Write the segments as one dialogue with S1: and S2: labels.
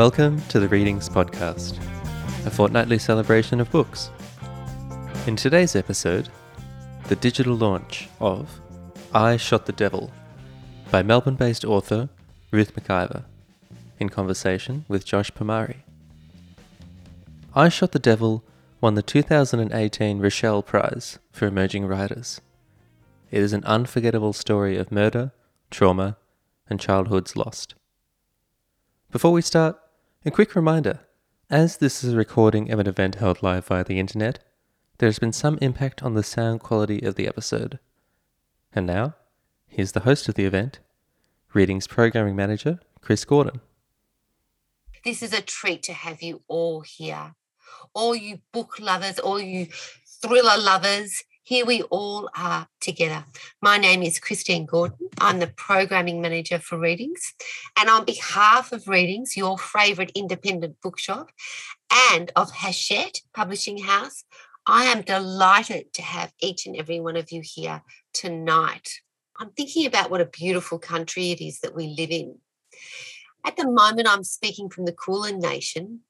S1: Welcome to the Readings Podcast, a fortnightly celebration of books. In today's episode, the digital launch of I Shot the Devil by Melbourne based author Ruth McIver, in conversation with Josh Pomare. I Shot the Devil won the 2018 Richell Prize for Emerging Writers. It is an unforgettable story of murder, trauma, and childhoods lost. Before we start, a quick reminder as this is a recording of an event held live via the internet, there has been some impact on the sound quality of the episode. And now, here's the host of the event, Readings Programming Manager, Chris Gordon.
S2: This is a treat to have you all here. All you book lovers, all you thriller lovers, here we all are together. My name is Christine Gordon. I'm the programming manager for Readings. And on behalf of Readings, your favourite independent bookshop, and of Hachette Publishing House, I am delighted to have each and every one of you here tonight. I'm thinking about what a beautiful country it is that we live in. At the moment, I'm speaking from the Kulin Nation,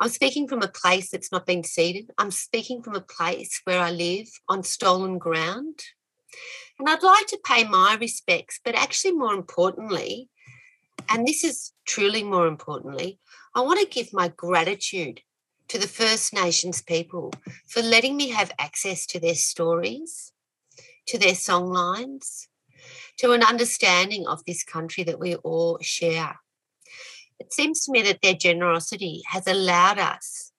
S2: I'm speaking from a place that's not been ceded. I'm speaking from a place where I live on stolen ground. And I'd like to pay my respects, but actually, more importantly, and this is truly more importantly, I want to give my gratitude to the First Nations people for letting me have access to their stories, to their songlines, to an understanding of this country that we all share it seems to me that their generosity has allowed us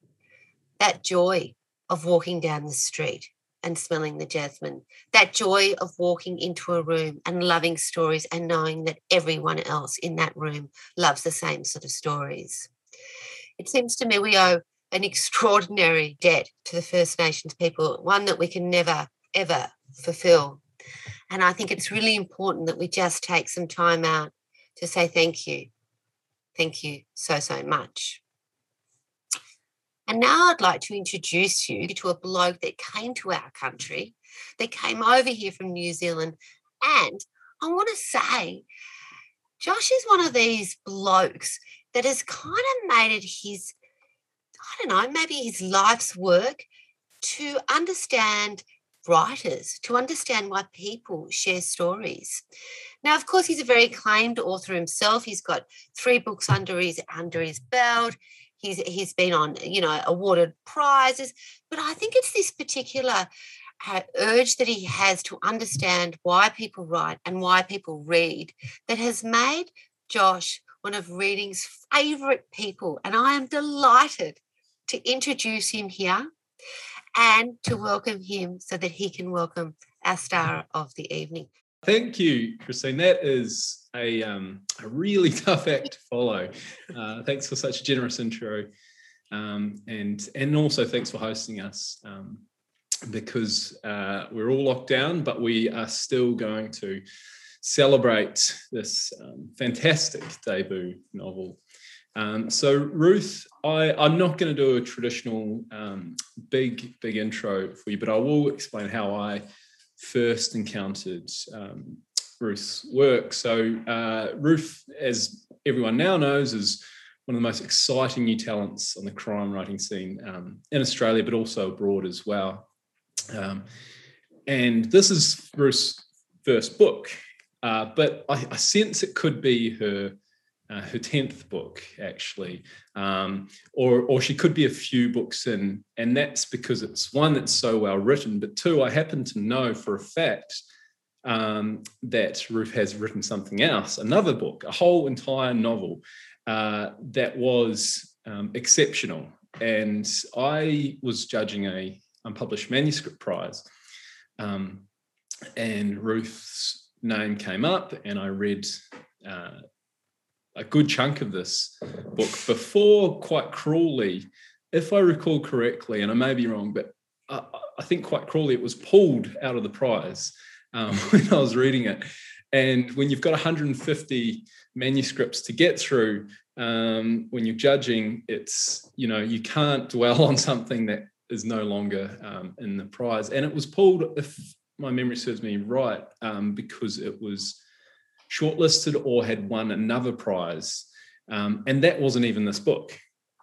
S2: that joy of walking down the street and smelling the jasmine, that joy of walking into a room and loving stories and knowing that everyone else in that room loves the same sort of stories. It seems to me we owe an extraordinary debt to the First Nations people, one that we can never, ever fulfill. And I think it's really important that we just take some time out to say thank you Thank you so, so much. And now I'd like to introduce you to a bloke that came to our country, that came over here from New Zealand. And I want to say, Josh is one of these blokes that has kind of made it his, I don't know, maybe his life's work to understand writers, to understand why people share stories. Now, of course, he's a very acclaimed author himself. He's got three books under his under his belt. He's he's been on, you know, awarded prizes. But I think it's this particular uh, urge that he has to understand why people write and why people read that has made Josh one of reading's favorite people. And I am delighted to introduce him here and to welcome him so that he can welcome our star of the evening.
S3: Thank you, Christine. That is a, um, a really tough act to follow. Uh, thanks for such a generous intro. Um, and, and also thanks for hosting us um, because uh, we're all locked down, but we are still going to celebrate this um, fantastic debut novel um, so Ruth, I, I'm not going to do a traditional um, big, big intro for you, but I will explain how I first encountered um, Ruth's work. So uh, Ruth, as everyone now knows, is one of the most exciting new talents on the crime writing scene um, in Australia, but also abroad as well. Um, and this is Ruth's first book, uh, but I, I sense it could be her uh, her 10th book actually. Um, or or she could be a few books in and that's because it's one that's so well written but two i happen to know for a fact um, that ruth has written something else another book a whole entire novel uh, that was um, exceptional. And i was judging a unpublished manuscript prize um, and ruth's name came up and i read uh, a good chunk of this book before quite cruelly, if I recall correctly, and I may be wrong, but I, I think quite cruelly it was pulled out of the prize um, when I was reading it. And when you've got 150 manuscripts to get through, um, when you're judging, it's, you know, you can't dwell on something that is no longer um, in the prize. And it was pulled, if my memory serves me right, um, because it was shortlisted or had won another prize Um, and that wasn't even this book.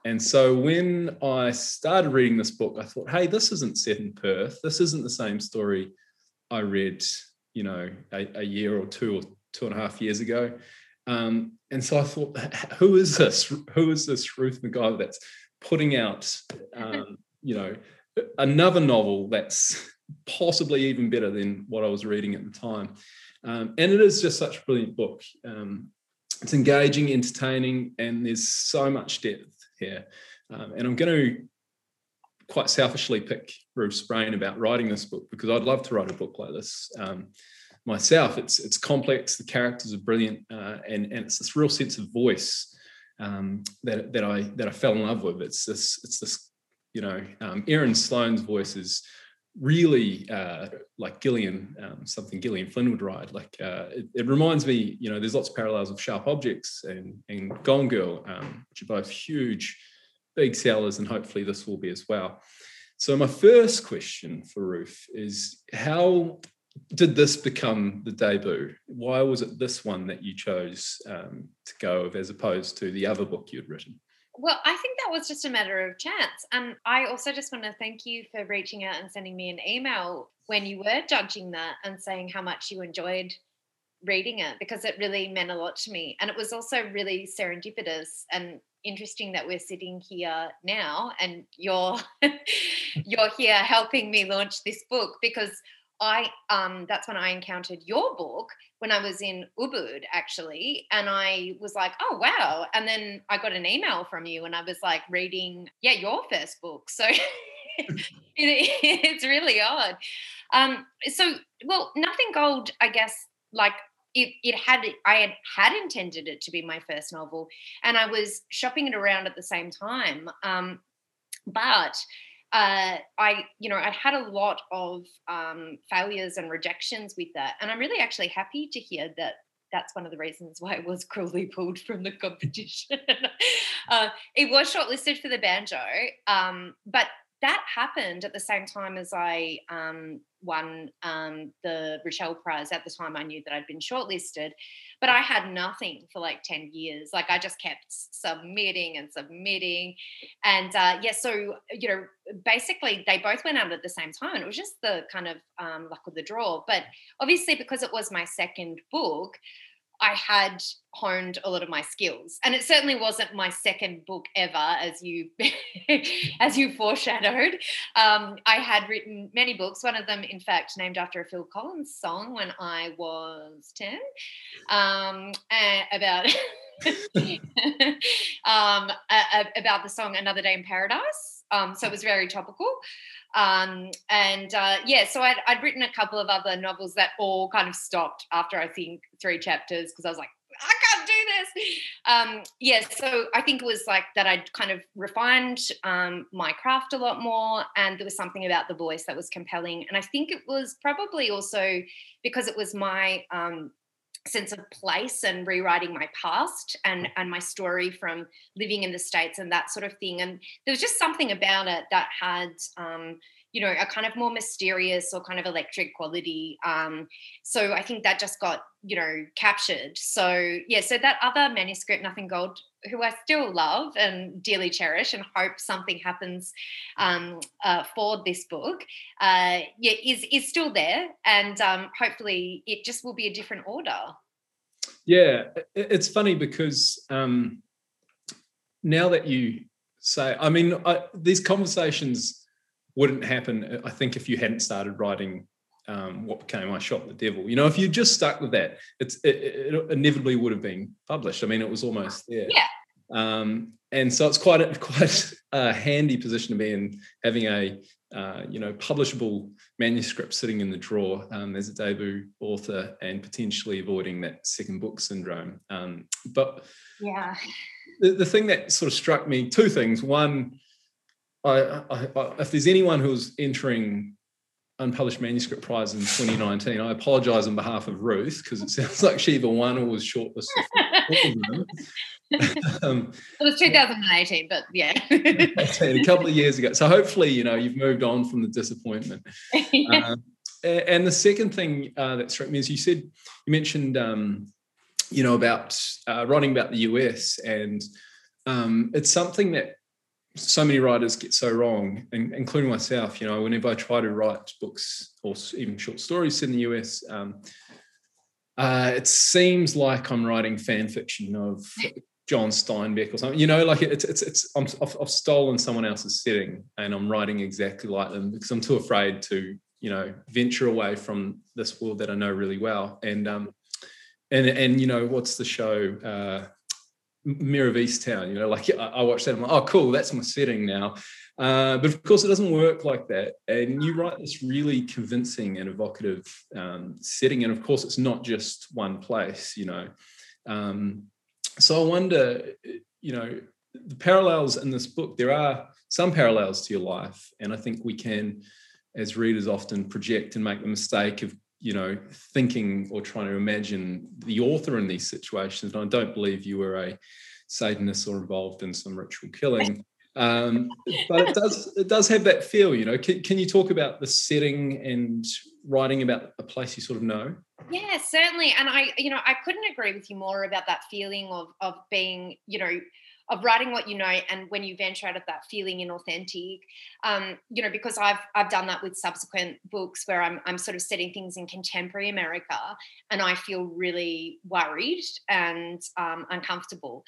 S3: And so when I started reading this book, I thought, hey, this isn't set in Perth. This isn't the same story I read, you know, a, a year or two or two and a half years ago. Um, and so I thought, who is this? Who is this Ruth McIver that's putting out, um, you know, another novel that's possibly even better than what I was reading at the time? Um, and it is just such a brilliant book. Um, it's engaging, entertaining, and there's so much depth here. Um, and I'm going to quite selfishly pick Ruth's brain about writing this book because I'd love to write a book like this um, myself. It's it's complex, the characters are brilliant, uh, and and it's this real sense of voice um, that that I that I fell in love with. It's this it's this you know um, Erin Sloane's voice is really uh, like Gillian, um, something Gillian Flynn would write. Like uh, it, it, reminds me, you know, there's lots of parallels of Sharp Objects and, and Gone Girl, um, which are both huge, big sellers, and hopefully this will be as well. So my first question for Ruth is how did this become the debut? Why was it this one that you chose um, to go of as opposed to the other book you'd written?
S4: Well, I think that was just a matter of chance. And I also just want to thank you for reaching out and sending me an email when you were judging that and saying how much you enjoyed reading it because it really meant a lot to me. And it was also really serendipitous and interesting that we're sitting here now and you're you're here helping me launch this book because I um that's when I encountered your book when I was in Ubud actually and I was like oh wow and then I got an email from you and I was like reading yeah your first book so it, it's really odd. Um so well nothing gold I guess like it, it had I had had intended it to be my first novel and I was shopping it around at the same time um but uh, I, you know, I'd had a lot of um, failures and rejections with that, and I'm really actually happy to hear that. That's one of the reasons why it was cruelly pulled from the competition. uh, it was shortlisted for the banjo, um, but that happened at the same time as I um, won um, the Richell Prize. At the time, I knew that I'd been shortlisted, but I had nothing for like 10 years. Like I just kept submitting and submitting. And uh, yeah, so, you know, basically they both went out at the same time. And it was just the kind of um, luck of the draw. But obviously, because it was my second book, I had honed a lot of my skills. And it certainly wasn't my second book ever, as you as you foreshadowed. Um, I had written many books. One of them, in fact, named after a Phil Collins song when I was ten, um, about um, about the song "Another Day in Paradise." Um, so it was very topical. Um, and uh, yeah, so I'd, I'd written a couple of other novels that all kind of stopped after I think three chapters because I was like, I can't do this. Um, yeah, so I think it was like that I'd kind of refined um, my craft a lot more, and there was something about the voice that was compelling. And I think it was probably also because it was my um, sense of place and rewriting my past and and my story from living in the states and that sort of thing. And there was just something about it that had um, you know a kind of more mysterious or kind of electric quality um, so i think that just got you know captured. So yeah so that other manuscript nothing gold who i still love and dearly cherish and hope something happens um, uh, for this book uh, yeah is is still there and um, hopefully it just will be a different order.
S3: Yeah it's funny because um, now that you say i mean I, these conversations wouldn't happen, I think, if you hadn't started writing um, what became I Shot the Devil. You know, if you just stuck with that, it's it, it, inevitably would have been published. I mean, it was almost there.
S4: Yeah.
S3: Um, and so it's quite a quite a handy position to be in, having a uh, you know publishable manuscript sitting in the drawer um, as a debut author and potentially avoiding that second book syndrome. Um, but
S4: yeah,
S3: the, the thing that sort of struck me two things. One, I, I, I, if there's anyone who's entering unpublished manuscript prize in 2019, I apologise on behalf of Ruth because it sounds like she either won or was shortlisted.
S4: um, it was 2018, but yeah,
S3: a couple of years ago. So hopefully, you know, you've moved on from the disappointment. yeah. um, and the second thing uh, that struck me is you said you mentioned um, you know, about uh, writing about the US, and um, it's something that so many writers get so wrong, including myself. You know, whenever I try to write books or even short stories set in the US, um, uh, it seems like I'm writing fan fiction of John Steinbeck or something. You know, like it's it's it's i have stolen someone else's setting and I'm writing exactly like them because I'm too afraid to you know venture away from this world that I know really well. And um, and and you know what's the show? Uh, Mare of Easttown, you know, like I, I watched that. I'm like, oh, cool, that's my setting now. Uh, but of course, it doesn't work like that. And you write this really convincing and evocative um, setting, and of course, it's not just one place, you know. Um, so I wonder, you know, the parallels in this book. There are some parallels to your life, and I think we can, as readers, often project and make the mistake of you know, thinking or trying to imagine the author in these situations. And I don't believe you were a Satanist or involved in some ritual killing. Um, but it does it does have that feel, you know. Can, can you talk about the setting and writing about a place you sort of know?
S4: Yeah, certainly. And I, you know, I couldn't agree with you more about that feeling of of being, you know, of writing what you know and when you venture out of that feeling inauthentic um, you know because i've i've done that with subsequent books where i'm i'm sort of setting things in contemporary america and i feel really worried and um, uncomfortable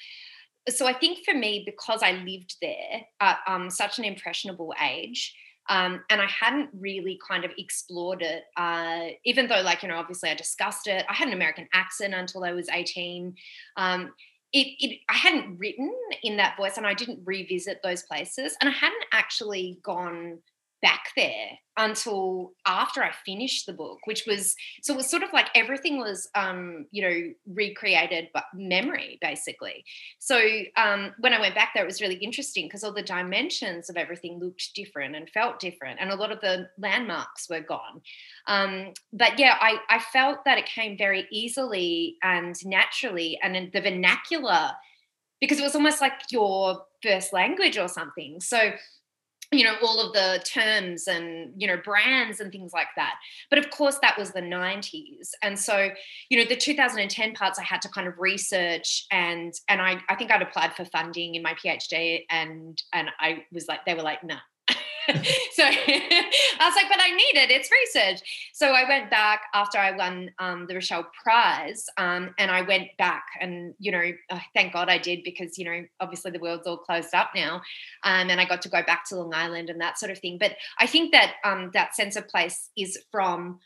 S4: so i think for me because i lived there at um, such an impressionable age um, and I hadn't really kind of explored it, uh, even though, like, you know, obviously I discussed it. I had an American accent until I was 18. Um, it, it, I hadn't written in that voice and I didn't revisit those places. And I hadn't actually gone back there until after I finished the book, which was so it was sort of like everything was um, you know recreated but memory basically. So um, when I went back there, it was really interesting because all the dimensions of everything looked different and felt different, and a lot of the landmarks were gone. Um, but yeah, I, I felt that it came very easily and naturally, and the vernacular because it was almost like your first language or something. So you know all of the terms and you know brands and things like that. But of course that was the 90s and so you know the 2010 parts i had to kind of research and and i i think i'd applied for funding in my phd and and i was like they were like no nah, so I was like, but I need it. It's research. So I went back after I won um, the Richell Prize, um, and I went back, and you know, uh, thank God I did because you know, obviously the world's all closed up now, um, and I got to go back to Long Island and that sort of thing. But I think that um, that sense of place is from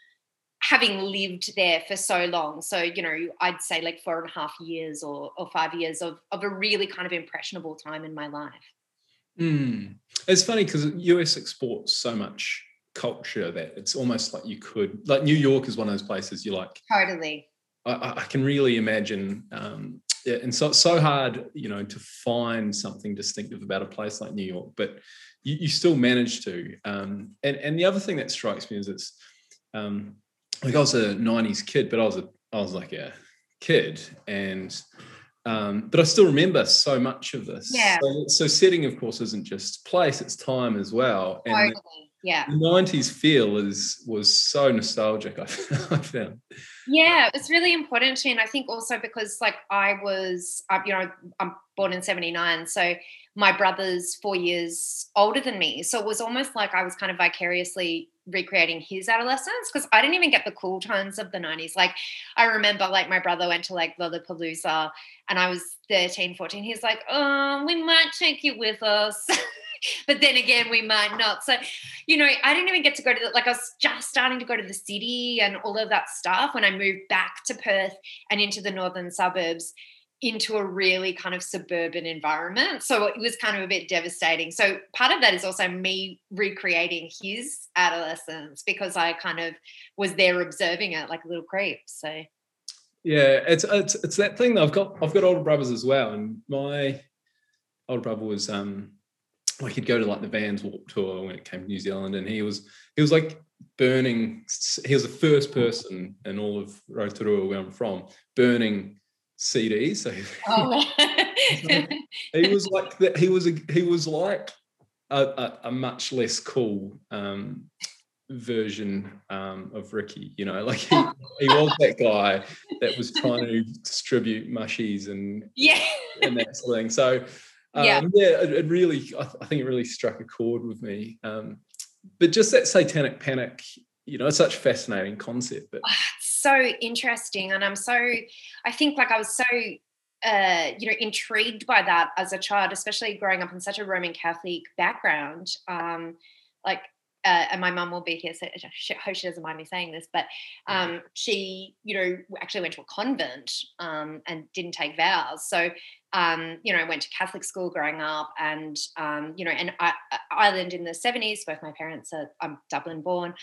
S4: having lived there for so long so you know i'd say like four and a half years or, or five years of, of a really kind of impressionable time in my life
S3: Mm. It's funny because US exports so much culture that it's almost like you could like New York is one of those places you like.
S4: Totally.
S3: I, I can really imagine, um, yeah, and so it's so hard, you know, to find something distinctive about a place like New York, but you, you still manage to. Um, and and the other thing that strikes me is it's um, like I was a '90s kid, but I was a I was like a kid, and um, but I still remember so much of this.
S4: Yeah.
S3: So, so, setting, of course, isn't just place; it's time as well.
S4: And totally. Yeah.
S3: The '90s feel is was so nostalgic. I, found.
S4: Yeah, it's really important to me, and I think also because, like, I was, uh, you know, I'm born in '79, so my brother's four years older than me, so it was almost like I was kind of vicariously recreating his adolescence because I didn't even get the cool times of the 90s. Like I remember like my brother went to like Lollapalooza and I was 13, 14. He's like, oh, we might take you with us. but then again, we might not. So, you know, I didn't even get to go to the, like I was just starting to go to the city and all of that stuff when I moved back to Perth and into the northern suburbs into a really kind of suburban environment. So it was kind of a bit devastating. So part of that is also me recreating his adolescence because I kind of was there observing it like a little creep. So
S3: yeah, it's it's it's that thing that I've got I've got older brothers as well. And my older brother was um like he'd go to like the Vans Warped tour when it came to New Zealand and he was he was like burning he was the first person in all of Rotorua where I'm from burning CDs. So oh. he was like that. He was a, he was like a, a, a much less cool um, version um, of Ricky. You know, like he, he was that guy that was trying to distribute mushies and
S4: yeah
S3: and that sort of thing. So um,
S4: Yeah.
S3: yeah, it, it really, I, th- I think it really struck a chord with me. Um, but just that satanic panic, you know, it's such a fascinating concept. But
S4: it's so interesting and i'm so i think like i was so uh you know intrigued by that as a child especially growing up in such a roman catholic background um like uh, and my mum will be here so I hope she doesn't mind me saying this but um she you know actually went to a convent um and didn't take vows so um, you know, I went to Catholic school growing up, and um, you know, and I, Ireland in the seventies. Both my parents are I'm Dublin born.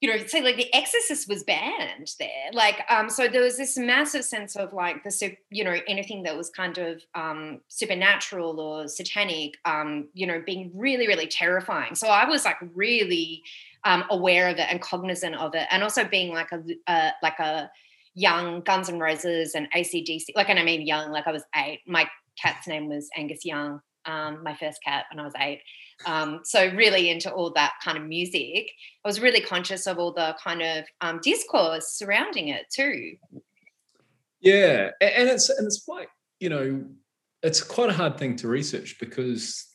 S4: You know, say like The Exorcist was banned there, like um, so there was this massive sense of like the you know anything that was kind of um, supernatural or satanic, um, you know, being really really terrifying. So I was like really um, aware of it and cognizant of it, and also being like a uh, like a young Guns N' Roses and ACDC. Like, and I mean young, like I was eight. My cat's name was Angus Young, um, my first cat when I was eight. Um, so really into all that kind of music. I was really conscious of all the kind of um, discourse surrounding it too.
S3: yeah, and it's and it's quite, you know, it's quite a hard thing to research because,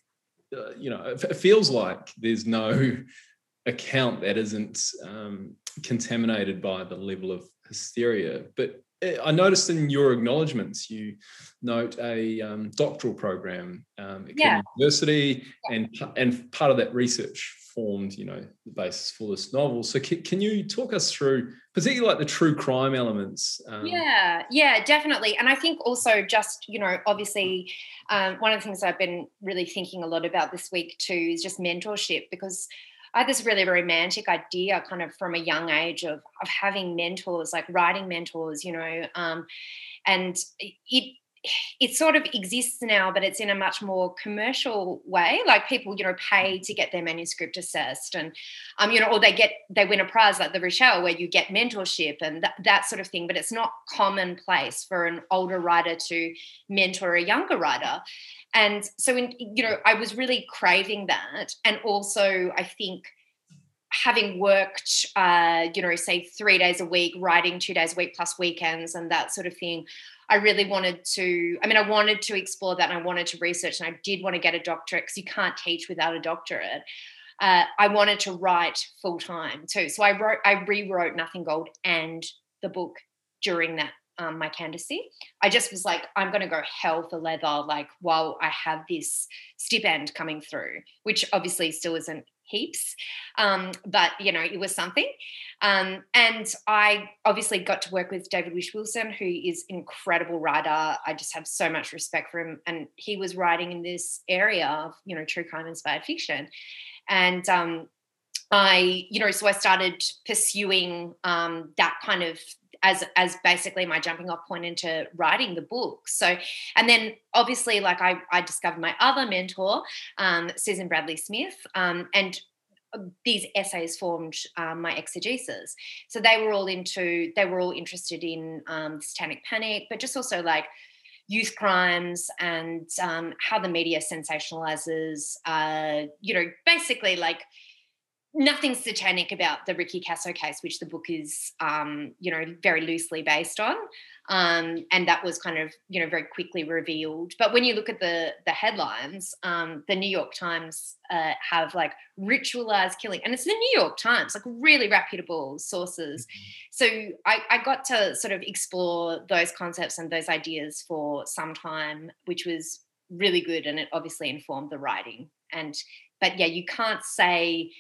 S3: uh, you know, it, feels like there's no account that isn't um, contaminated by the level of hysteria. But I noticed in your acknowledgements, you note a um, doctoral program um, at
S4: Yeah.
S3: University, and and part of that research formed, you know, the basis for this novel. So can, can you talk us through, particularly like the true crime elements? Um,
S4: Yeah, yeah, definitely. And I think also just, you know, obviously, um, one of the things I've been really thinking a lot about this week too is just mentorship because I had this really romantic idea kind of from a young age of, of having mentors, like writing mentors, you know, um, and it, it sort of exists now, but it's in a much more commercial way. Like people, you know, pay to get their manuscript assessed, and um, you know, or they get they win a prize like the Richell, where you get mentorship and that, that sort of thing. But it's not commonplace for an older writer to mentor a younger writer. And so, in, you know, I was really craving that, and also I think having worked, uh, you know, say three days a week, writing two days a week plus weekends and that sort of thing, I really wanted to. I mean, I wanted to explore that, and I wanted to research, and I did want to get a doctorate because you can't teach without a doctorate. Uh, I wanted to write full time too, so I wrote, I rewrote Nothing Gold and the book during that um, my candidacy. I just was like, I'm going to go hell for leather, like while I have this stipend coming through, which obviously still isn't heaps, um, but you know, it was something. Um, and I obviously got to work with David Whish-Wilson, who is an incredible writer. I just have so much respect for him, and he was writing in this area of you know true crime inspired fiction, and um, I, you know, so I started pursuing um, that kind of as as basically my jumping off point into writing the book. So, and then obviously, like I, I discovered my other mentor, um, Susan Bradley Smith, um, and these essays formed um, my exegesis. So they were all into, they were all interested in um, satanic panic, but just also like youth crimes and um, how the media sensationalizes, uh, you know, basically like nothing satanic about the Ricky Kasso case, which the book is, um, you know, very loosely based on. Um, and that was kind of, you know, very quickly revealed. But when you look at the the headlines, um, the New York Times uh, have like ritualized killing, and it's the New York Times, like really reputable sources. So I, I got to sort of explore those concepts and those ideas for some time, which was really good, and it obviously informed the writing. And but yeah, you can't say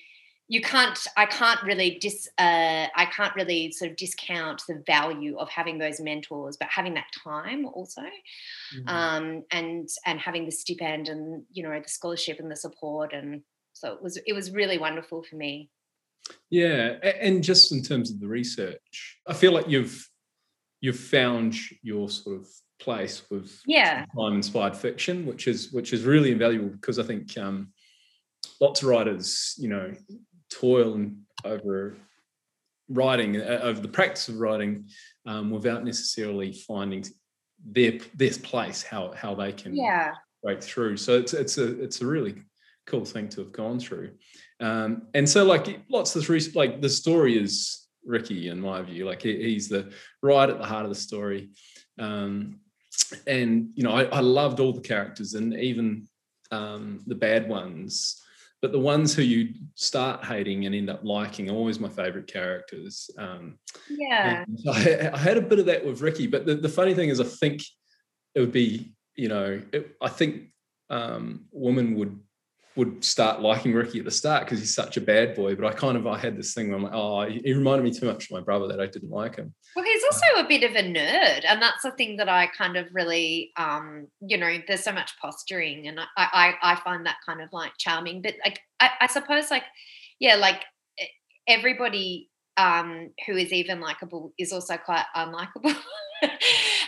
S4: you can't i can't really dis uh, i can't really sort of discount the value of having those mentors but having that time also
S3: Mhm.
S4: um, and and having the stipend and you know the scholarship and the support and so it was it was really wonderful for me
S3: Yeah, and just in terms of the research, I feel like you've you've found your sort of place with
S4: yeah
S3: crime inspired fiction, which is which is really invaluable because I think um, lots of writers, you know, toil and over writing uh, over the practice of writing um, without necessarily finding their their place, how how they can
S4: yeah
S3: break through. So it's it's a it's a really cool thing to have gone through. Um, and so like lots of this, like the story is Ricky in my view. Like he, he's the right at the heart of the story. Um, and you know, I, I, loved all the characters and even um, the bad ones. But the ones who you start hating and end up liking are always my favorite characters. Um,
S4: yeah.
S3: I, I, had a bit of that with Ricky, but the, the funny thing is, I think it would be, you know, it, I think um, women would would start liking Ricky at the start because he's such a bad boy. But I kind of I had this thing where I'm like, oh, he reminded me too much of my brother that I didn't like him.
S4: Well, he's also a bit of a nerd, and that's the thing that I kind of really, um, you know, there's so much posturing, and I I, I find that kind of like charming. But like I, I suppose like yeah, like everybody um, who is even likable is also quite unlikable.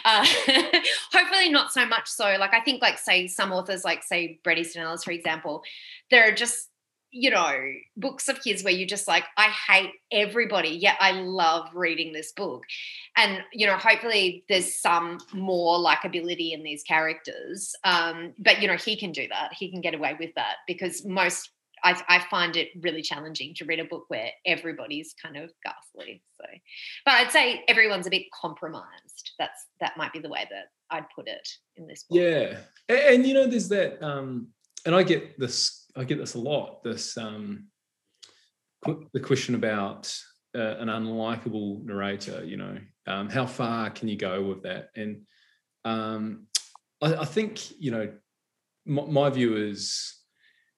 S4: uh, hopefully not so much so. Like I think like say some authors like say Bret Easton Ellis, for example, there are just you know books of his where you just like I hate everybody, yet I love reading this book. And you know, hopefully there's some more likability in these characters. Um, but you know, he can do that. He can get away with that because most I, I, find it really challenging to read a book where everybody's kind of ghastly. So, but I'd say everyone's a bit compromised. That's that might be the way that I'd put it in this book.
S3: Yeah, and, and you know, there's that, um, and I get this, I get this a lot. This um, the question about uh, an unlikable narrator. You know, um, how far can you go with that? And um, I, I think you know, my view is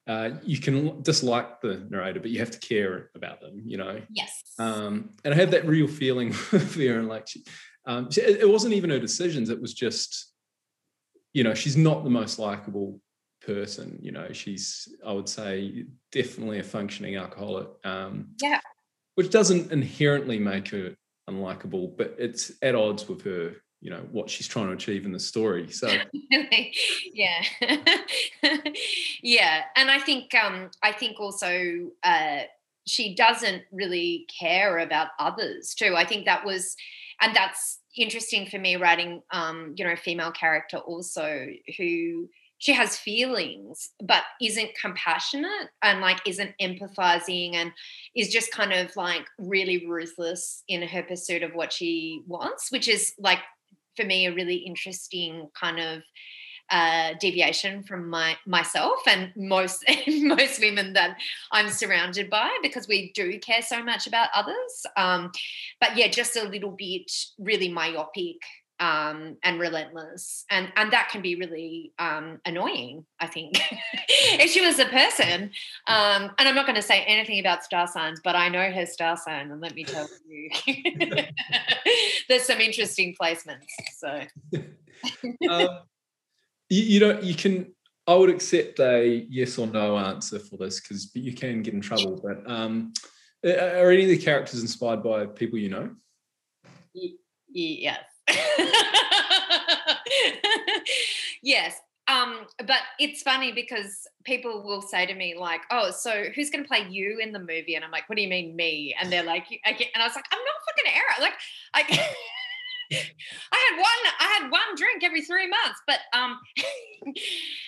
S3: uh, you can dislike the narrator, but you have to care about them, you know.
S4: Yes.
S3: Um, and I had that real feeling with Vera, and like, she, um, she, it wasn't even her decisions; it was just, you know, she's not the most likable person. You know, she's, I would say, definitely a functioning alcoholic. Um,
S4: yeah.
S3: Which doesn't inherently make her unlikable, but it's at odds with her you know what she's trying to achieve in the story. So
S4: yeah. Yeah and i think um i think also uh she doesn't really care about others too. I think that was and that's interesting for me writing um you know a female character also who she has feelings but isn't compassionate and like isn't empathizing and is just kind of like really ruthless in her pursuit of what she wants which is like for me a really interesting kind of uh, deviation from my myself and most most women that I'm surrounded by because we do care so much about others. Um, but yeah, just a little bit really myopic um, and relentless, and and that can be really um, annoying. I think if she was a person, um, and I'm not going to say anything about star signs, but I know her star sign, and let me tell you, there's some interesting placements. So,
S3: um, you, you know, you can. I would accept a yes or no answer for this because you can get in trouble. But um, are any of the characters inspired by people you know?
S4: Yes. yes. Um, but it's funny because people will say to me like, "Oh, so who's going to play you in the movie?" And I'm like, "What do you mean me?" And they're like, "And I was like, I'm not fucking Erin. Like, I, I had one, I had one drink every three months, but um,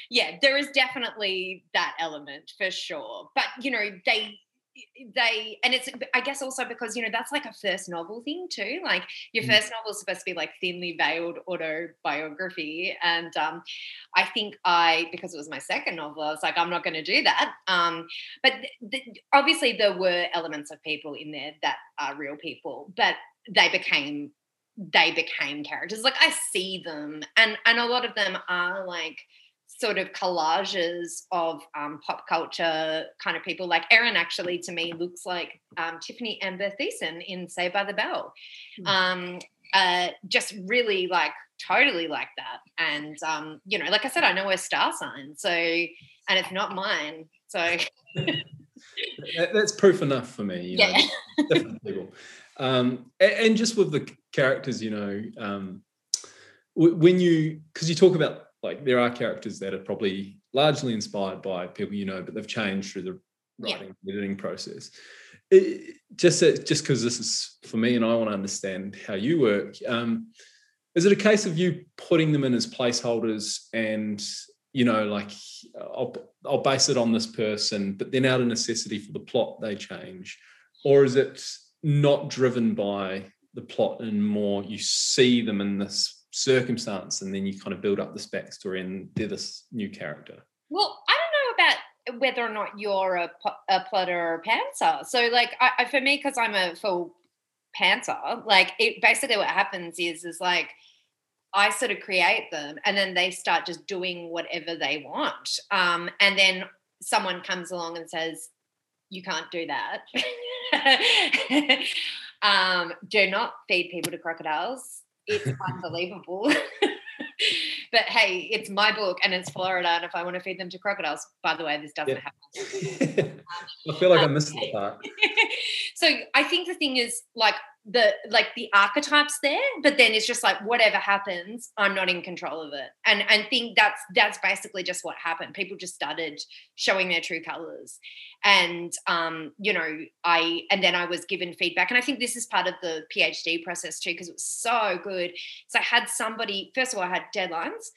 S4: yeah, there is definitely that element for sure. But you know, they they and it's i guess also because you know that's like a first novel thing too like your mm. first novel is supposed to be like thinly veiled autobiography and um i think i because it was my second novel i was like i'm not going to do that um but th- th- obviously there were elements of people in there that are real people but they became they became characters like i see them and and a lot of them are like sort of collages of um, pop culture kind of people. Like Erin actually to me looks like um, Tiffani-Amber Thiessen in Saved by the Bell. Mm. Um, uh, just really like totally like that. And um, you know, like I said, I know her star sign, so and it's not mine. So
S3: that's proof enough for me. yeah, know, different people. Um, and, and, just with the characters, you know, um, when you because you talk about like there are characters that are probably largely inspired by people you know, but they've changed through the writing yeah. editing process. It, just just because this is for me, and I want to understand how you work. Um, is it a case of you putting them in as placeholders and you know, like I'll I'll base it on this person, but then out of necessity for the plot they change, or is it not driven by the plot and more you see them in this circumstance and then you kind of build up this backstory and they're this new character?
S4: Well, I don't know about whether or not you're a, a plotter or a pantser. So, like, I, for me, because I'm a full pantser, like, it basically what happens is, is like, I sort of create them and then they start just doing whatever they want. Um, and then someone comes along and says, You can't do that. um, do not feed people to crocodiles. It's unbelievable. but hey, it's my book and it's Florida. And if I want to feed them to crocodiles, by the way, this doesn't yeah.
S3: happen. I feel like I missed that um, part.
S4: so I think the thing is like the like the archetypes there but then it's just like whatever happens i'm not in control of it. And and think that's that's basically just what happened. People just started showing their true colors. And um you know i and then i was given feedback. And i think this is part of the phd process too because it was so good. So i had somebody first of all i had deadlines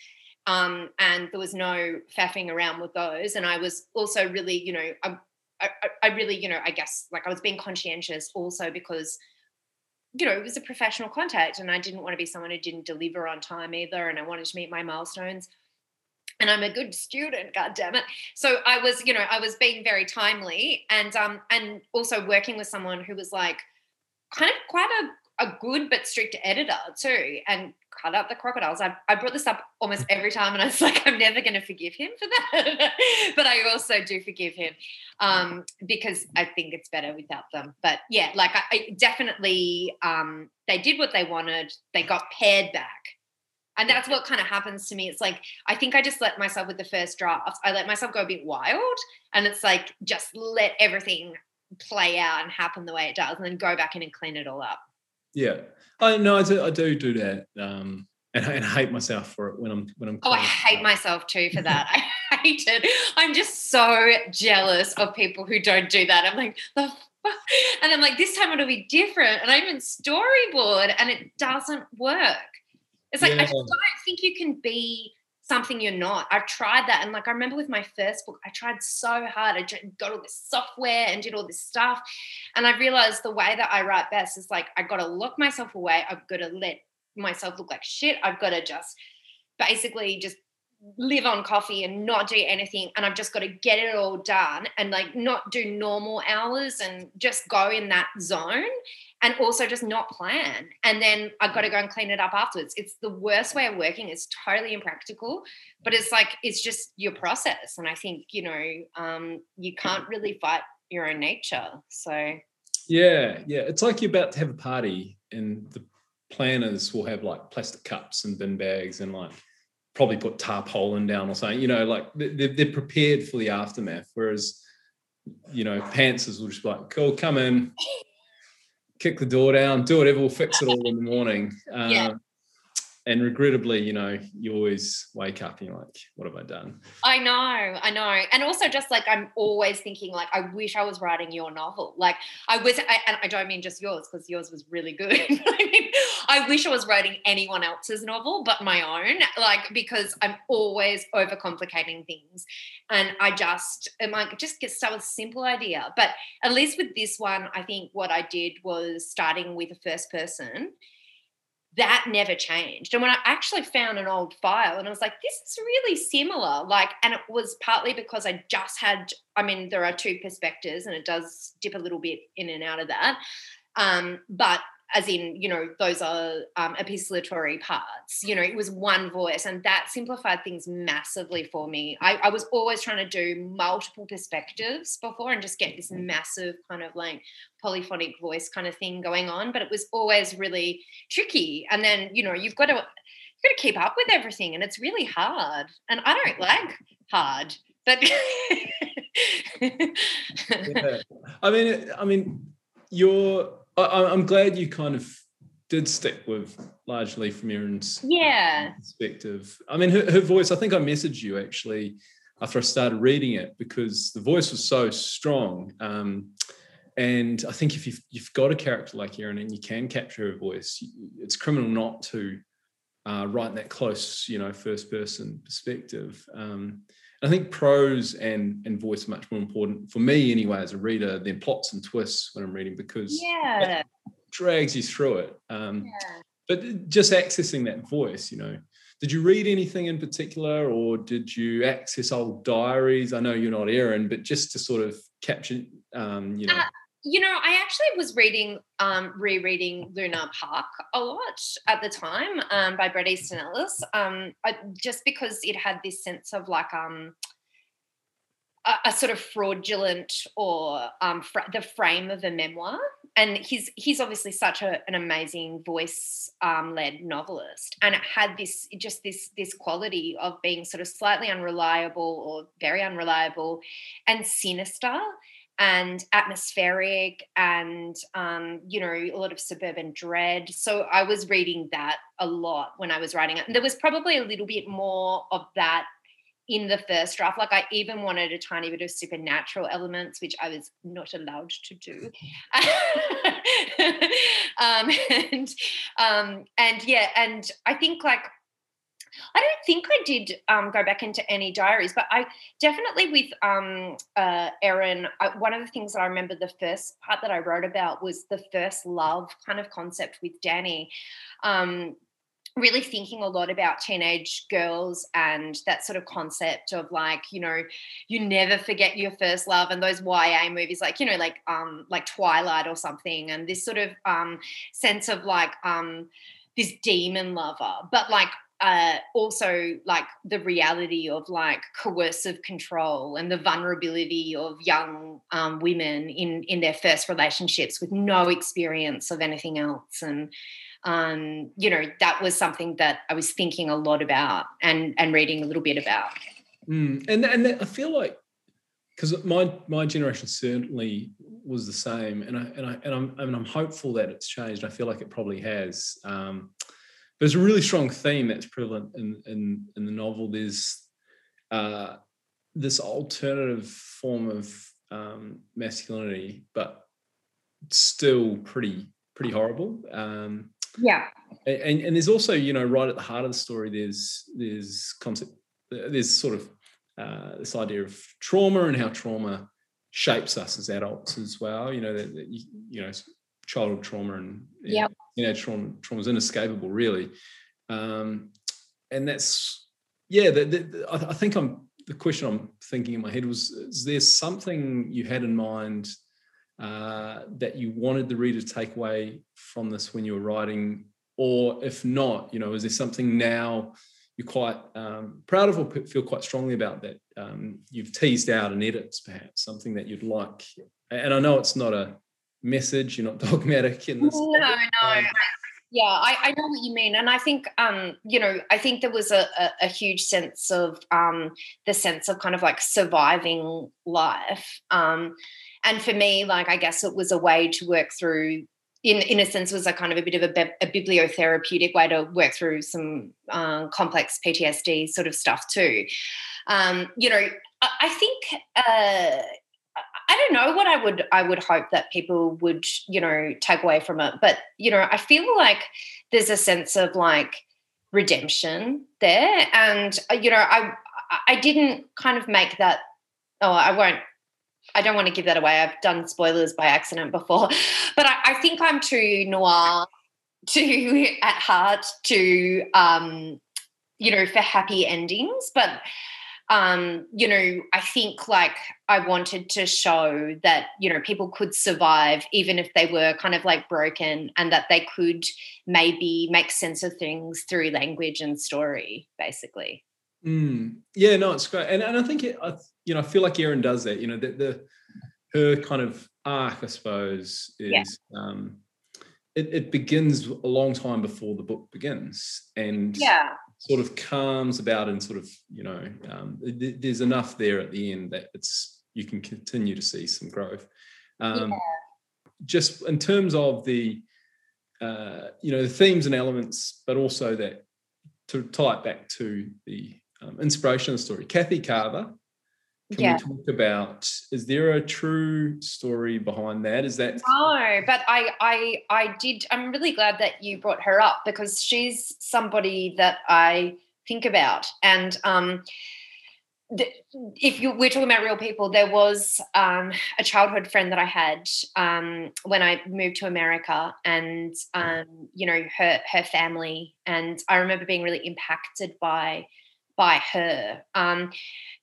S4: um and there was no faffing around with those. And i was also really you know I, I, I really you know i guess like i was being conscientious also because you know, it was a professional contact and I didn't want to be someone who didn't deliver on time either. And I wanted to meet my milestones. And I'm a good student, god damn it. So I was, you know, I was being very timely and um and also working with someone who was like kind of quite a, a good but strict editor too. And cut out the crocodiles. I, I brought this up almost every time, and I was like, I'm never going to forgive him for that. but I also do forgive him um, because I think it's better without them. But yeah, like I, I definitely, um, they did what they wanted. They got paired back. And that's what kind of happens to me. It's like, I think I just let myself with the first draft, I let myself go a bit wild. And it's like, just let everything play out and happen the way it does, and then go back in and clean it all up.
S3: Yeah, I know I do, I do do that, um, and, I, and I hate myself for it when I'm when I'm.
S4: Oh, I hate myself too for that. I hate it. I'm just so jealous of people who don't do that. I'm like the. And I'm like, this time it'll be different. And I even storyboard and it doesn't work. It's like, yeah. I don't think you can be something you're not. I've tried that. And like, I remember with my first book, I tried so hard. I got all this software and did all this stuff. And I realized the way that I write best is like, I've got to lock myself away. I've got to let myself look like shit. I've got to just basically just live on coffee and not do anything and I've just got to get it all done and like not do normal hours and just go in that zone and also just not plan and then I've got to go and clean it up afterwards. It's the worst way of working. It's totally impractical, but it's like it's just your process and I think, you know, um you can't really fight your own nature. So
S3: yeah, yeah, it's like you're about to have a party and the planners will have like plastic cups and bin bags and like probably put tarpaulin down or something. You know, like they're, they're prepared for the aftermath. Whereas, you know, pantsers will just be like, cool, come in, kick the door down, do whatever, we'll fix it all in the morning. Um, yeah and regrettably, you know, you always wake up and you're like, what have I done?
S4: I know, I know. And also just like I'm always thinking like I wish I was writing your novel. Like I was I, and I don't mean just yours because yours was really good. I mean, I wish I was writing anyone else's novel but my own. Like because I'm always overcomplicating things. And I just am like just get so a simple idea. But at least with this one, I think what I did was starting with a first person that never changed. And when I actually found an old file and I was like, this is really similar, like, and it was partly because I just had, I mean, there are two perspectives and it does dip a little bit in and out of that. Um, but as in, you know, those are um, epistolatory parts. You know, it was one voice, and that simplified things massively for me. I, I, was always trying to do multiple perspectives before and just get this massive kind of like polyphonic voice kind of thing going on. But it was always really tricky. And then, you know, you've got to you've got to keep up with everything, and it's really hard. And I don't like hard, but.
S3: yeah. I mean, I mean, you're I, am glad you kind of did stick with largely from Erin's
S4: yeah
S3: perspective. I mean, her, her voice. I think I messaged you actually after I started reading it because the voice was so strong. Um, and I think if you've, you've got a character like Erin and you can capture her voice, it's criminal not to uh, writing that close, you know, first person perspective. Um, I think prose and and voice are much more important for me anyway as a reader than plots and twists when I'm reading because
S4: yeah
S3: drags you through it. Um,
S4: yeah.
S3: But just accessing that voice, you know, did you read anything in particular, or did you access old diaries? I know you're not Erin, but just to sort of capture, um, you know.
S4: Uh, you know, I actually was reading, um, rereading Lunar Park a lot at the time um, by Bret Easton Ellis, um, I, just because it had this sense of like um, a, a sort of fraudulent or um, fr- the frame of a memoir. And he's he's obviously such a, an amazing voice um, led novelist, and it had this just this this quality of being sort of slightly unreliable or very unreliable, and sinister and atmospheric and um, you know a lot of suburban dread. So i was reading that a lot when i was writing it. And there was probably a little bit more of that in the first draft. Like i even wanted a tiny bit of supernatural elements which i was not allowed to do. Um, and um, and yeah and i think like I don't think I did um, go back into any diaries, but I definitely with um, uh, Erin. One of the things that I remember the first part that I wrote about was the first love kind of concept with Danny. Um, really thinking a lot about teenage girls and that sort of concept of like you know you never forget your first love and those YA movies like you know like um like Twilight or something and this sort of um sense of like um this demon lover but like uh, also like the reality of like coercive control and the vulnerability of young um, women in in their first relationships with no experience of anything else and um, you know that was something that I was thinking a lot about and and reading a little bit about.
S3: Mm. And and I feel like because my my generation certainly was the same, and I and I and I'm and I'm hopeful that it's changed. I feel like it probably has. Um, there's a really strong theme that's prevalent in in, in the novel. There's uh, this alternative form of um, masculinity, but still pretty pretty horrible. Um,
S4: yeah,
S3: and, and there's also you know right at the heart of the story there's there's concept there's sort of uh, this idea of trauma and how trauma shapes us as adults as well. You know that, that you, you know childhood trauma and
S4: yeah
S3: you know trauma trauma is inescapable really. Um, and that's yeah the, the, I, I think i'm the question i'm thinking in my head was is there something you had in mind uh, that you wanted the reader to take away from this when you were writing? Or if not you know is there something now you're quite um, proud of or feel quite strongly about that um, you've teased out in edits perhaps something that you'd like? And i know it's not a message. You're not dogmatic in this.
S4: No, no. Um, yeah, I, I, know what you mean, and I think um, you know, I think there was a, a, a huge sense of um, the sense of kind of like surviving life, um, and for me, like I guess it was a way to work through. In, in a sense, was a kind of a bit of a, a bibliotherapeutic way to work through some um, complex PTSD sort of stuff too. Um, you know, I, I think uh, I don't know what I would I would hope that people would you know take away from it, but you know I feel like there's a sense of like redemption there, and uh, you know I I didn't kind of make that. Oh, I won't. I don't want to give that away. I've done spoilers by accident before, but I, I think I'm too noir too at heart to um, you know for happy endings, but um, you know, I think like I wanted to show that, you know, people could survive even if they were kind of like broken and that they could maybe make sense of things through language and story, basically.
S3: Mm. Yeah, no, it's great. And, and I think, it, I, you know, I feel like Erin does that, you know, the, the her kind of arc, I suppose, is yeah. um, it, it begins a long time before the book begins. And
S4: yeah
S3: sort of calms about and sort of you know um, th- there's enough there at the end that it's you can continue to see some growth um, yeah. just in terms of the uh, you know the themes and elements but also that to tie it back to the um, inspiration of the story kathy carver Can
S4: yeah.
S3: we talk about? Is there a true story behind that? Is that
S4: No, but I, I, I did. I'm really glad that you brought her up because she's somebody that I think about. And um, the, if you we're talking about real people, there was um, a childhood friend that I had um, when I moved to America, and um, you know her her family, and I remember being really impacted by by her. Um,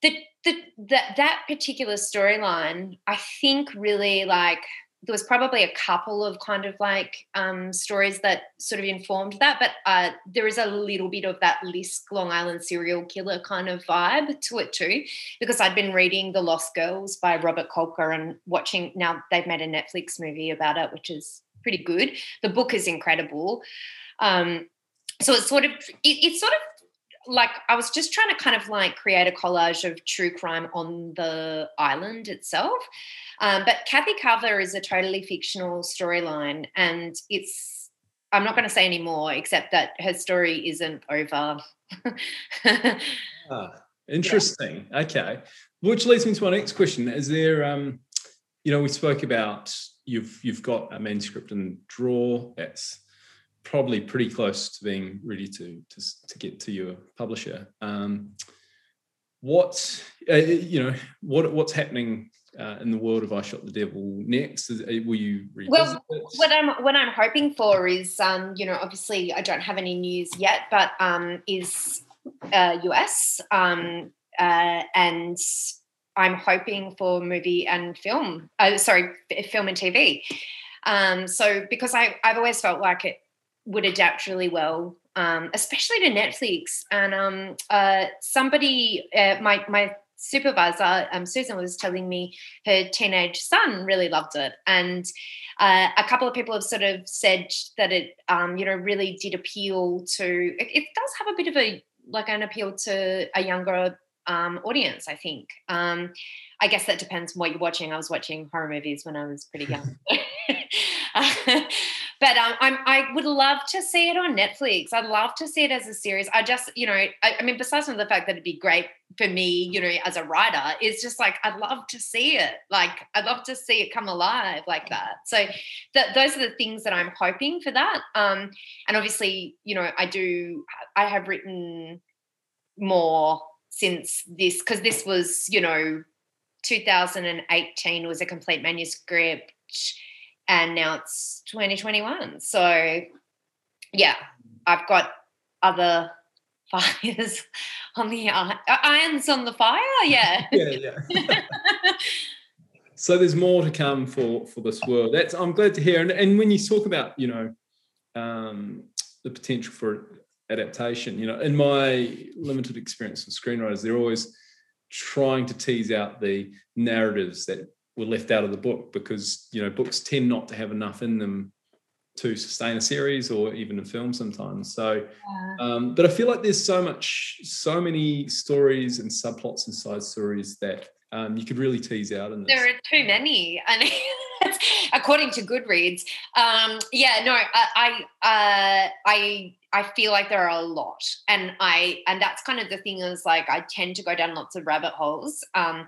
S4: the, the, that that particular storyline, I think, really like there was probably a couple of kind of like um, stories that sort of informed that, but uh, there is a little bit of that Lisk Long Island serial killer kind of vibe to it too, because I'd been reading The Lost Girls by Robert Kolker and watching. Now they've made a Netflix movie about it, which is pretty good. The book is incredible. Um, so it's sort of it, it's sort of like I was just trying to kind of like create a collage of true crime on the island itself. Um, but Kathy Carver is a totally fictional storyline, and it's I'm not going to say any more except that her story isn't over.
S3: ah, interesting? Yeah. Okay, which leads me to my next question: Is there, um, you know, we spoke about you've you've got a manuscript in drawer that's probably pretty close to being ready to to, to get to your publisher. Um, what uh, you know, what what's happening uh, in the world of I Shot the Devil next? Is, uh, will you
S4: well, it? what I'm what I'm hoping for is, um, you know, obviously I don't have any news yet, but um, is uh, US um, uh, and I'm hoping for movie and film. Uh, sorry, film and TV. Um, so because I I've always felt like it would adapt really well, um, especially to Netflix. And um, uh, somebody, uh, my my supervisor, um, Susan, was telling me her teenage son really loved it, and uh, a couple of people have sort of said that it, um, you know, really did appeal to. It, it, does have a bit of a like an appeal to a younger um, audience, I think. Um, I guess that depends on what you're watching. I was watching horror movies when I was pretty young. but um, I would love to see it on Netflix. I'd love to see it as a series. I just, you know, I, I mean, besides from the fact that it'd be great for me, you know, as a writer, it's just like I'd love to see it. Like I'd love to see it come alive like that. So that those are the things that I'm hoping for that. Um, and obviously, you know, I do. I have written more since this because this was, you know, 2018 was a complete manuscript and now it's 2021. So, yeah, I've got other fires on the irons on the fire. Yeah,
S3: yeah, yeah. so there's more to come for for this world. That's I'm glad to hear. And, and when you talk about you know um, the potential for adaptation, you know, in my limited experience with screenwriters, they're always trying to tease out the narratives that were left out of the book because you know books tend not to have enough in them to sustain a series or even a film sometimes. So um, but i feel like there's so much so many stories and subplots and side stories that um, you could really tease out in
S4: this. there are too many. And that's according to goodreads. Um, yeah no i i uh, i I feel like there are a lot, and I and that's kind of the thing is like I tend to go down lots of rabbit holes. Um,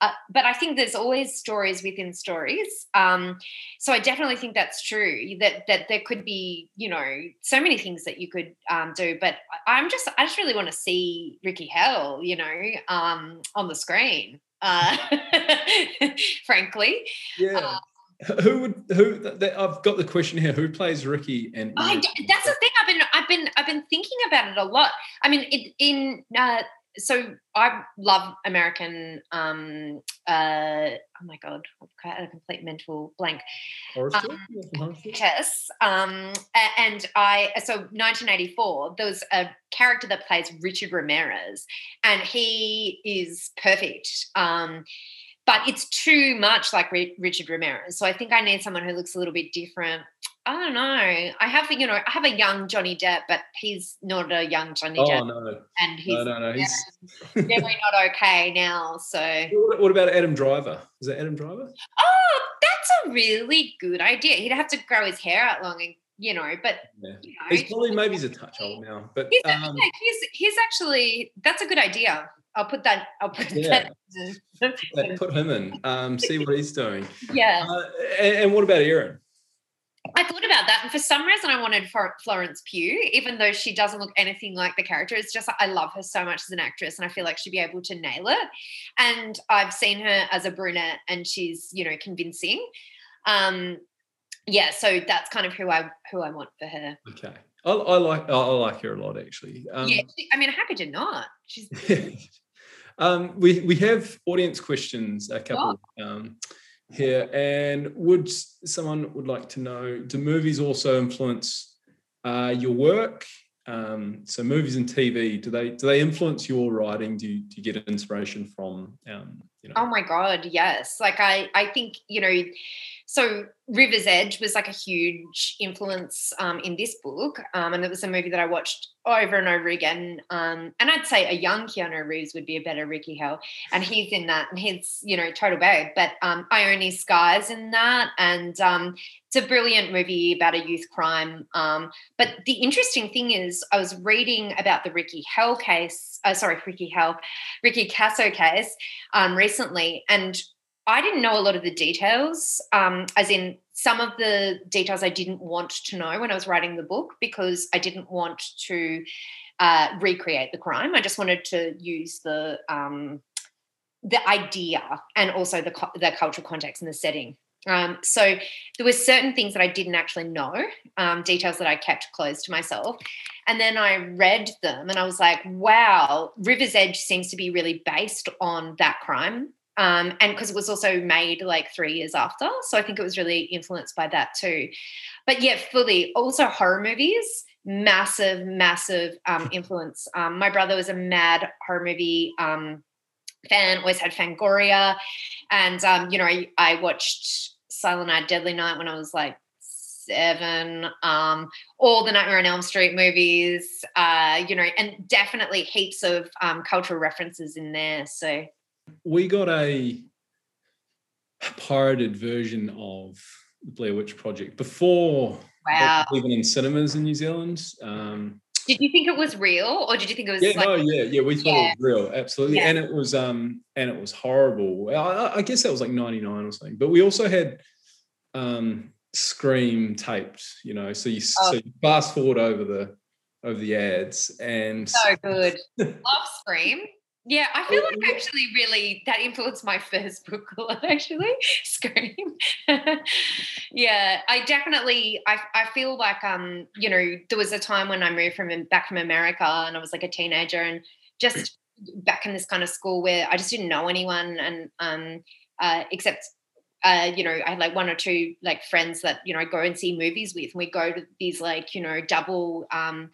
S4: uh, but I think there's always stories within stories. Um, so I definitely think that's true. That that there could be, you know, so many things that you could um, do. But I'm just, I just really want to see Ricky Hell, you know, um, on the screen. Uh, frankly,
S3: yeah. Uh, who would who that, I've got the question here who plays Ricky and
S4: I, that's the thing I've been I've been I've been thinking about it a lot I mean it, in uh, so I love American. Um, uh, oh my god, I've had a complete mental blank. Um, yes, um, and I so 1984. There was a character that plays Richard Ramirez, and he is perfect. Um, but it's too much like Richard Ramirez. So I think I need someone who looks a little bit different. I don't know. I have, you know, I have a young Johnny Depp, but he's not a young Johnny
S3: oh,
S4: Depp.
S3: no.
S4: And he's,
S3: no, no, no. He's
S4: definitely not okay now. So,
S3: what about Adam Driver? Is that Adam Driver?
S4: Oh, that's a really good idea. He'd have to grow his hair out long and you know, but
S3: yeah.
S4: you know,
S3: he's probably maybe he's a touch old now, but
S4: he's, um, he's, he's actually that's a good idea. I'll put that. I'll put
S3: Yeah.
S4: that.
S3: Yeah, Put him in. Um, see what he's doing.
S4: yeah.
S3: Uh, and, and what about Erin?
S4: I thought about that, and for some reason, I wanted Florence Pugh, even though she doesn't look anything like the character. It's just I love her so much as an actress, and I feel like she'd be able to nail it. And I've seen her as a brunette, and she's you know convincing. Um, yeah, so that's kind of who I who I want for her.
S3: Okay, I, I like I, like her a lot actually. Um,
S4: yeah, she, I mean, happy to not. She's
S3: um, we we have audience questions, a couple um, here, and would someone would like to know? Do movies also influence uh, your work? Um, so movies and TV, do they do they influence your writing? Do you, do you get inspiration from? Um, you know,
S4: Oh my god, yes. Like I I think, you know, so River's Edge was like a huge influence um, in this book. Um, and it was a movie that I watched over and over again. Um, and I'd say a young Keanu Reeves would be a better Ricky Hell, And he's in that and he's, you know, total babe. But um, Ione Skye's in that. And um, it's a brilliant movie about a youth crime. Um, but the interesting thing is I was reading about the Ricky Hell case, uh, sorry, Ricky Hell, Ricky Kasso case recently, and I didn't know a lot of the details, um, as in some of the details I didn't want to know when I was writing the book because I didn't want to uh, recreate the crime. I just wanted to use the um, the idea and also the the cultural context and the setting. Um, so there were certain things that I didn't actually know, um, details that I kept close to myself. And then I read them and I was like, wow, River's Edge seems to be really based on that crime. Um, and because it was also made like three years after. So I think it was really influenced by that too. But yeah, fully. Also, horror movies, massive, massive um, influence. Um, my brother was a mad horror movie um, fan, always had Fangoria. And, um, you know, I, I watched Silent Night, Deadly Night when I was like seven, um, all the Nightmare on Elm Street movies, uh, you know, and definitely heaps of um, cultural references in there. So,
S3: we got a pirated version of the Blair Witch Project before
S4: wow.
S3: even in cinemas in New Zealand. Um,
S4: Did you think it was real or did you think it was
S3: yeah,
S4: like,
S3: no, yeah, yeah, we thought
S4: Yeah.
S3: it was real, absolutely,
S4: Yeah.
S3: and it was, um, and it was horrible. I- I, guess that was like ninety nine or something. But we also had um, Scream taped, you know, so you
S4: Oh.
S3: so you fast forward over the over the ads, and
S4: so good? Love Scream. Yeah, I feel like actually really that influenced my first book a lot, actually. Scream. yeah, I definitely I, I feel like um, you know, there was a time when I moved from back from America and I was like a teenager and just back in this kind of school where I just didn't know anyone and um uh except uh, you know, I had like one or two like friends that you know I go and see movies with, and we go to these like you know double um,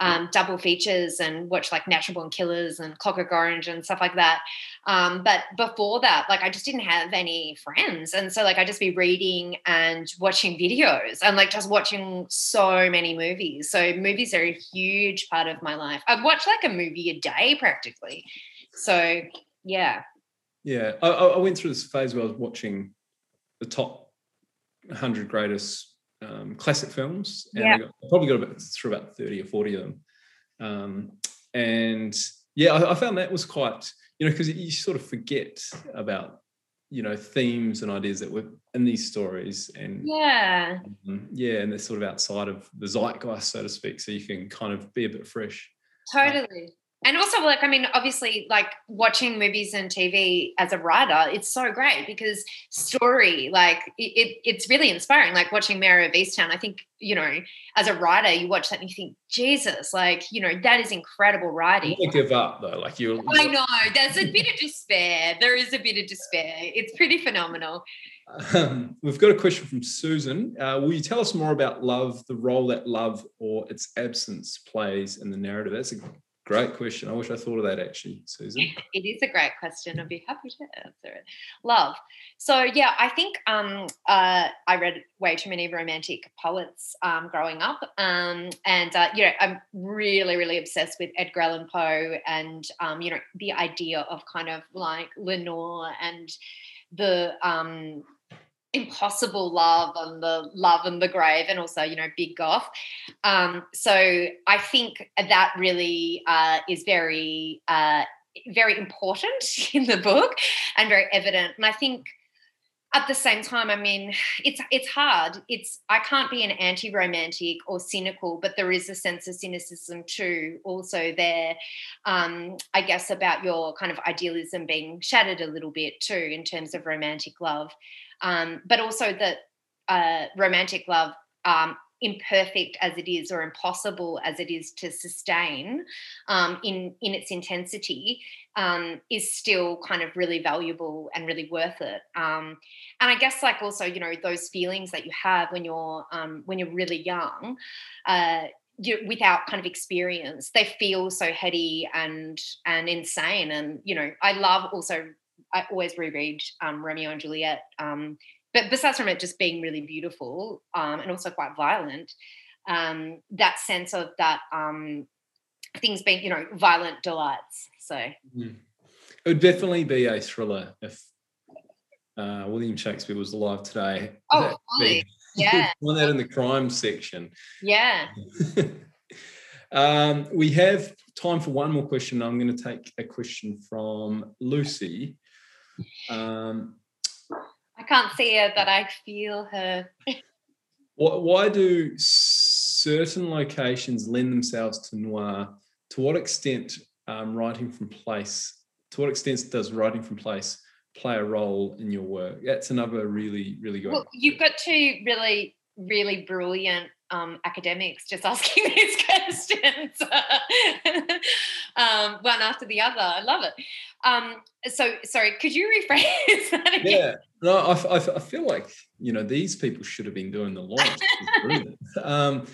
S4: um, double features and watch like Natural Born Killers and Clockwork Orange and stuff like that. Um, but before that, like I just didn't have any friends, and so like I just be reading and watching videos and like just watching so many movies. So movies are a huge part of my life. I've watched like a movie a day practically. So yeah.
S3: Yeah, I, I went through this phase where I was watching the top 100 greatest um, classic films, and
S4: Yeah.
S3: I, got, I probably got about through about 30 or 40 of them. Um, and yeah, I, I found that was quite, you know, because you sort of forget about, you know, themes and ideas that were in these stories, and
S4: Yeah.
S3: um, yeah, and they're sort of outside of the zeitgeist, so to speak, so you can kind of be a bit fresh.
S4: Totally. And also, like, I mean, obviously, like watching movies and TV as a writer, it's so great because story, like, it, it, it's really inspiring. Like watching Mare of Easttown, I think, you know, as a writer, you watch that and you think, Jesus, like, you know, that is incredible writing.
S3: don't give up though, like you.
S4: I know there's a bit of despair. There is a bit of despair. It's pretty phenomenal.
S3: Um, we've got a question from Susan. Uh, will you tell us more about love, the role that love or its absence plays in the narrative? That's a great question. I wish I thought of that actually, Susan.
S4: It is a great question. I'd be happy to answer it. Love. So yeah, I think um, uh, I read way too many romantic poets um, growing up, um, and uh, you know I'm really, really obsessed with Edgar Allan Poe, and um, you know the idea of kind of like Lenore and the um, impossible love and the love and the grave and also you know big goth um, so i think that really uh, is very uh, very important in the book and very evident. And I think at the same time, I mean, it's it's hard. It's I can't be an anti-romantic or cynical, but there is a sense of cynicism too, also there. Um, I guess about your kind of idealism being shattered a little bit too in terms of romantic love, um, but also that uh, romantic love um, imperfect as it is or impossible as it is to sustain um, in in its intensity um, is still kind of really valuable and really worth it. Um, and i guess like also you know those feelings that you have when you're um, when you're really young uh, you, without kind of experience they feel so heady and and insane. And you know i love also i always reread um, romeo and juliet um, but besides from it just being really beautiful um, and also quite violent, um, that sense of that um, things being, you know, violent delights. So mm.
S3: it would definitely be a thriller if uh, William Shakespeare was alive today.
S4: Oh, fully. yeah.
S3: Find that in the crime section.
S4: Yeah.
S3: um, we have time for one more question. I'm going to take a question from Lucy. Um,
S4: I can't see her, but I feel her.
S3: Why do certain locations lend themselves to noir? To what extent um, writing from place? To what extent does writing from place play a role in your work? That's another really, really good.
S4: Well, you've got two really, really brilliant um, academics just asking these questions, um, one after the other. I love it. Um, so, sorry, could you rephrase that again?
S3: Yeah, no, I, I, I, feel like you know these people should have been doing the launch. um,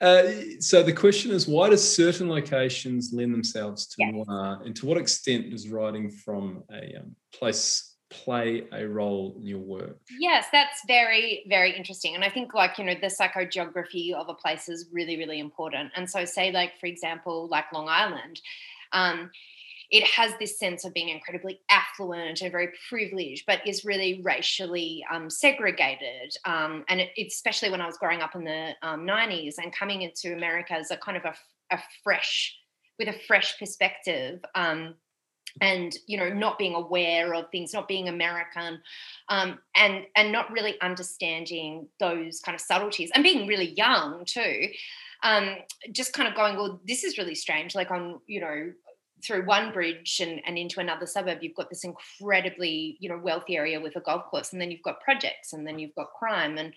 S3: uh, so the question is, why do certain locations lend themselves to noir, and to what extent does writing from a um, place play a role in your work?
S4: Yes, that's very, very interesting. And I think, like, you know, the psychogeography of a place is really, really important. And so, say, like, for example, like Long Island, um, it has this sense of being incredibly affluent and very privileged, but is really racially um, segregated. Um, and it, especially when I was growing up in the um, 90s and coming into America as a kind of a, a fresh, with a fresh perspective um, and you know not being aware of things not being american um, and and not really understanding those kind of subtleties and being really young too um, just kind of going well this is really strange like on you know through one bridge and, and into another suburb you've got this incredibly you know wealthy area with a golf course and then you've got projects and then you've got crime and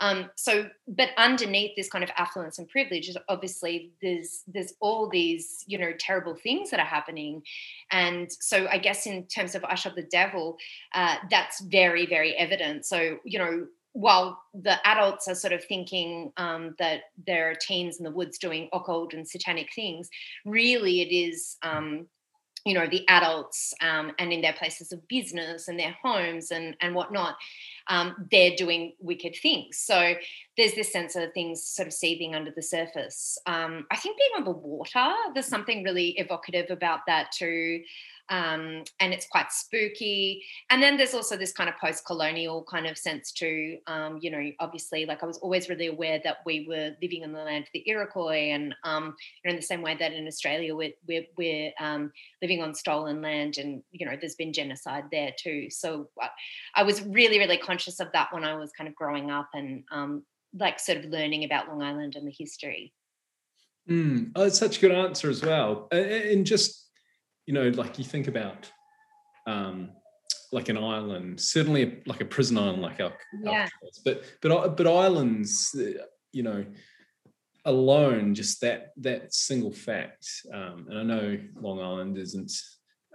S4: um, so, but underneath this kind of affluence and privilege, obviously there's there's all these you know terrible things that are happening, and so I guess in terms of Shot the Devil, uh, that's very very evident. So you know while the adults are sort of thinking um, that there are teens in the woods doing occult and satanic things, really it is um, you know the adults um, and in their places of business and their homes and and whatnot um, they're doing wicked things. So there's this sense of things sort of seething under the surface. Um, i think being on the water there's something really evocative about that too um, and it's quite spooky. And then there's also this kind of post-colonial kind of sense too. Um, you know, obviously, like I was always really aware that we were living in the land of the Iroquois, and um, you know, in the same way that in Australia we're we're, we're um, living on stolen land, and you know, there's been genocide there too. So I, I was really really conscious of that when I was kind of growing up and um, like sort of learning about Long Island and the history.
S3: Mm. Oh, that's such a good answer as well. And just you know, like you think about um, like an island, certainly like a prison island, like our,
S4: yeah.
S3: But but but islands, uh, you know, alone, just that that single fact. Um, and I know Long Island isn't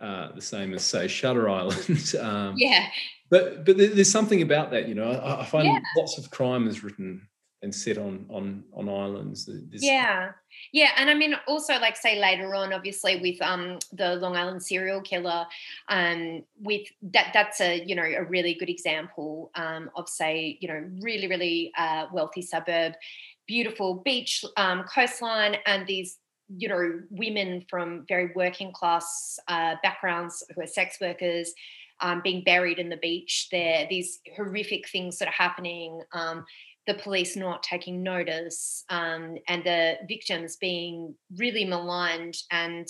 S3: uh, the same as say Shutter Island.
S4: um, yeah.
S3: But but there's something about that, you know. I, I find yeah. lots of crime is written and set on on on islands.
S4: Yeah, yeah, and I mean also like say later on, obviously with um the Long Island serial killer, um with that that's a you know a really good example um of say you know really really uh, wealthy suburb, beautiful beach um, coastline, and these you know women from very working class uh, backgrounds who are sex workers. Um, being buried in the beach there, these horrific things that are happening. Um, the police not taking notice um, and the victims being really maligned and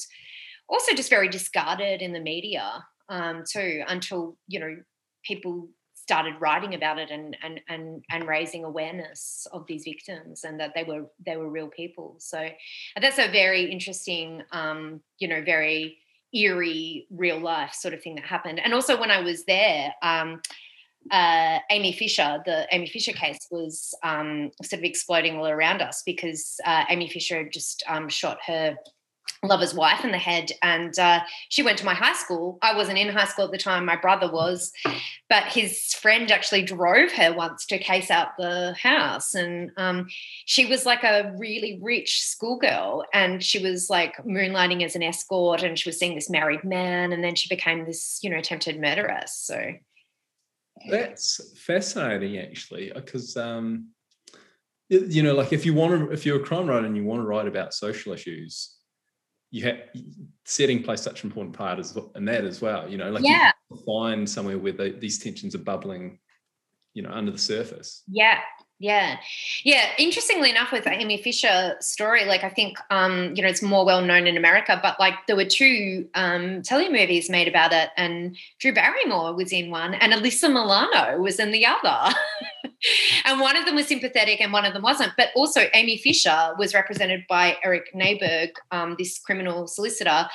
S4: also just very discarded in the media um, too until you know people started writing about it and and and and raising awareness of these victims and that they were they were real people. So that's a very interesting um, you know very eerie real life sort of thing that happened. And also when i was there um, uh, Amy Fisher, the Amy Fisher case was um, sort of exploding all around us because uh, Amy Fisher had just um, shot her lover's wife in the head and uh, she went to my high school. I wasn't in high school at the time my brother was but his friend actually drove her once to case out the house and um, she was like a really rich schoolgirl and she was like moonlighting as an escort and she was seeing this married man and then she became this you know attempted murderess so
S3: that's fascinating actually because um, you know like if you want to if you're a crime writer and you want to write about social issues you have setting plays such an important part as in that as well. You know, like
S4: yeah.
S3: find somewhere where the, these tensions are bubbling, you know, under the surface.
S4: Yeah, yeah. Yeah. Interestingly enough, with Amy Fisher story, like I think um, you know, it's more well known in America, but like there were two um telemovies made about it, and Drew Barrymore was in one, and Alyssa Milano was in the other. and one of them was sympathetic and one of them wasn't. But also, Amy Fisher was represented by Eric Naiburg, um, this criminal solicitor,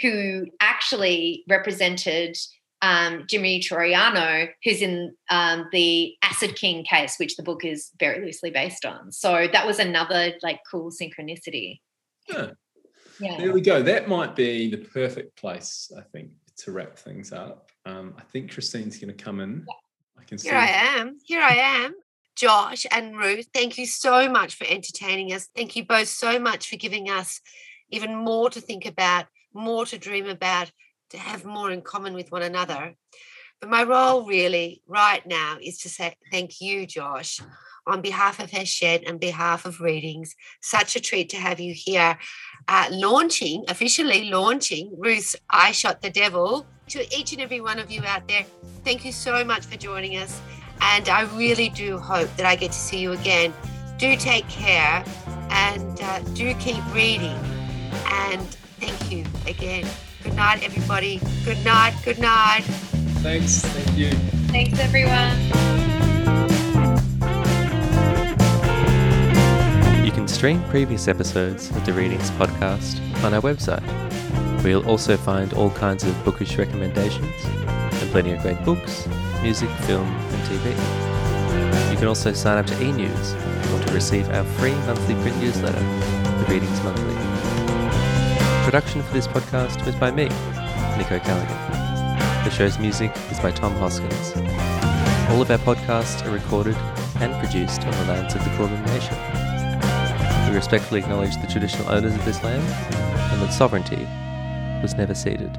S4: who actually represented um, Jimmy Troiano, who's in um, the Acid King case, which the book is very loosely based on. So that was another like cool synchronicity.
S3: Yeah. yeah. There we go. That might be the perfect place, I think, to wrap things up. Um, I think Christine's going to come in. Yeah.
S2: I can see. Here I am. Here I am. Josh and Ruth, thank you so much for entertaining us. Thank you both so much for giving us even more to think about, more to dream about, to have more in common with one another. But my role really right now is to say thank you, Josh, on behalf of Hachette and behalf of Readings. Such a treat to have you here, uh, launching, officially launching Ruth's I Shot the Devil. To each and every one of you out there, thank you so much for joining us. And I really do hope that I get to see you again. Do take care and uh, do keep reading. And thank you again. Good night, everybody. Good night. Good night.
S3: Thanks. Thank you.
S4: Thanks, everyone.
S1: You can stream previous episodes of the Readings podcast on our website, where you'll also find all kinds of bookish recommendations and plenty of great books, music, film, and TV. You can also sign up to e-news if you want to receive our free monthly print newsletter, The Readings Monthly. Production for this podcast was by me, Nico Callaghan. The show's music is by Tom Hoskins. All of our podcasts are recorded and produced on the lands of the Kulin Nation. We respectfully acknowledge the traditional owners of this land and that sovereignty was never ceded.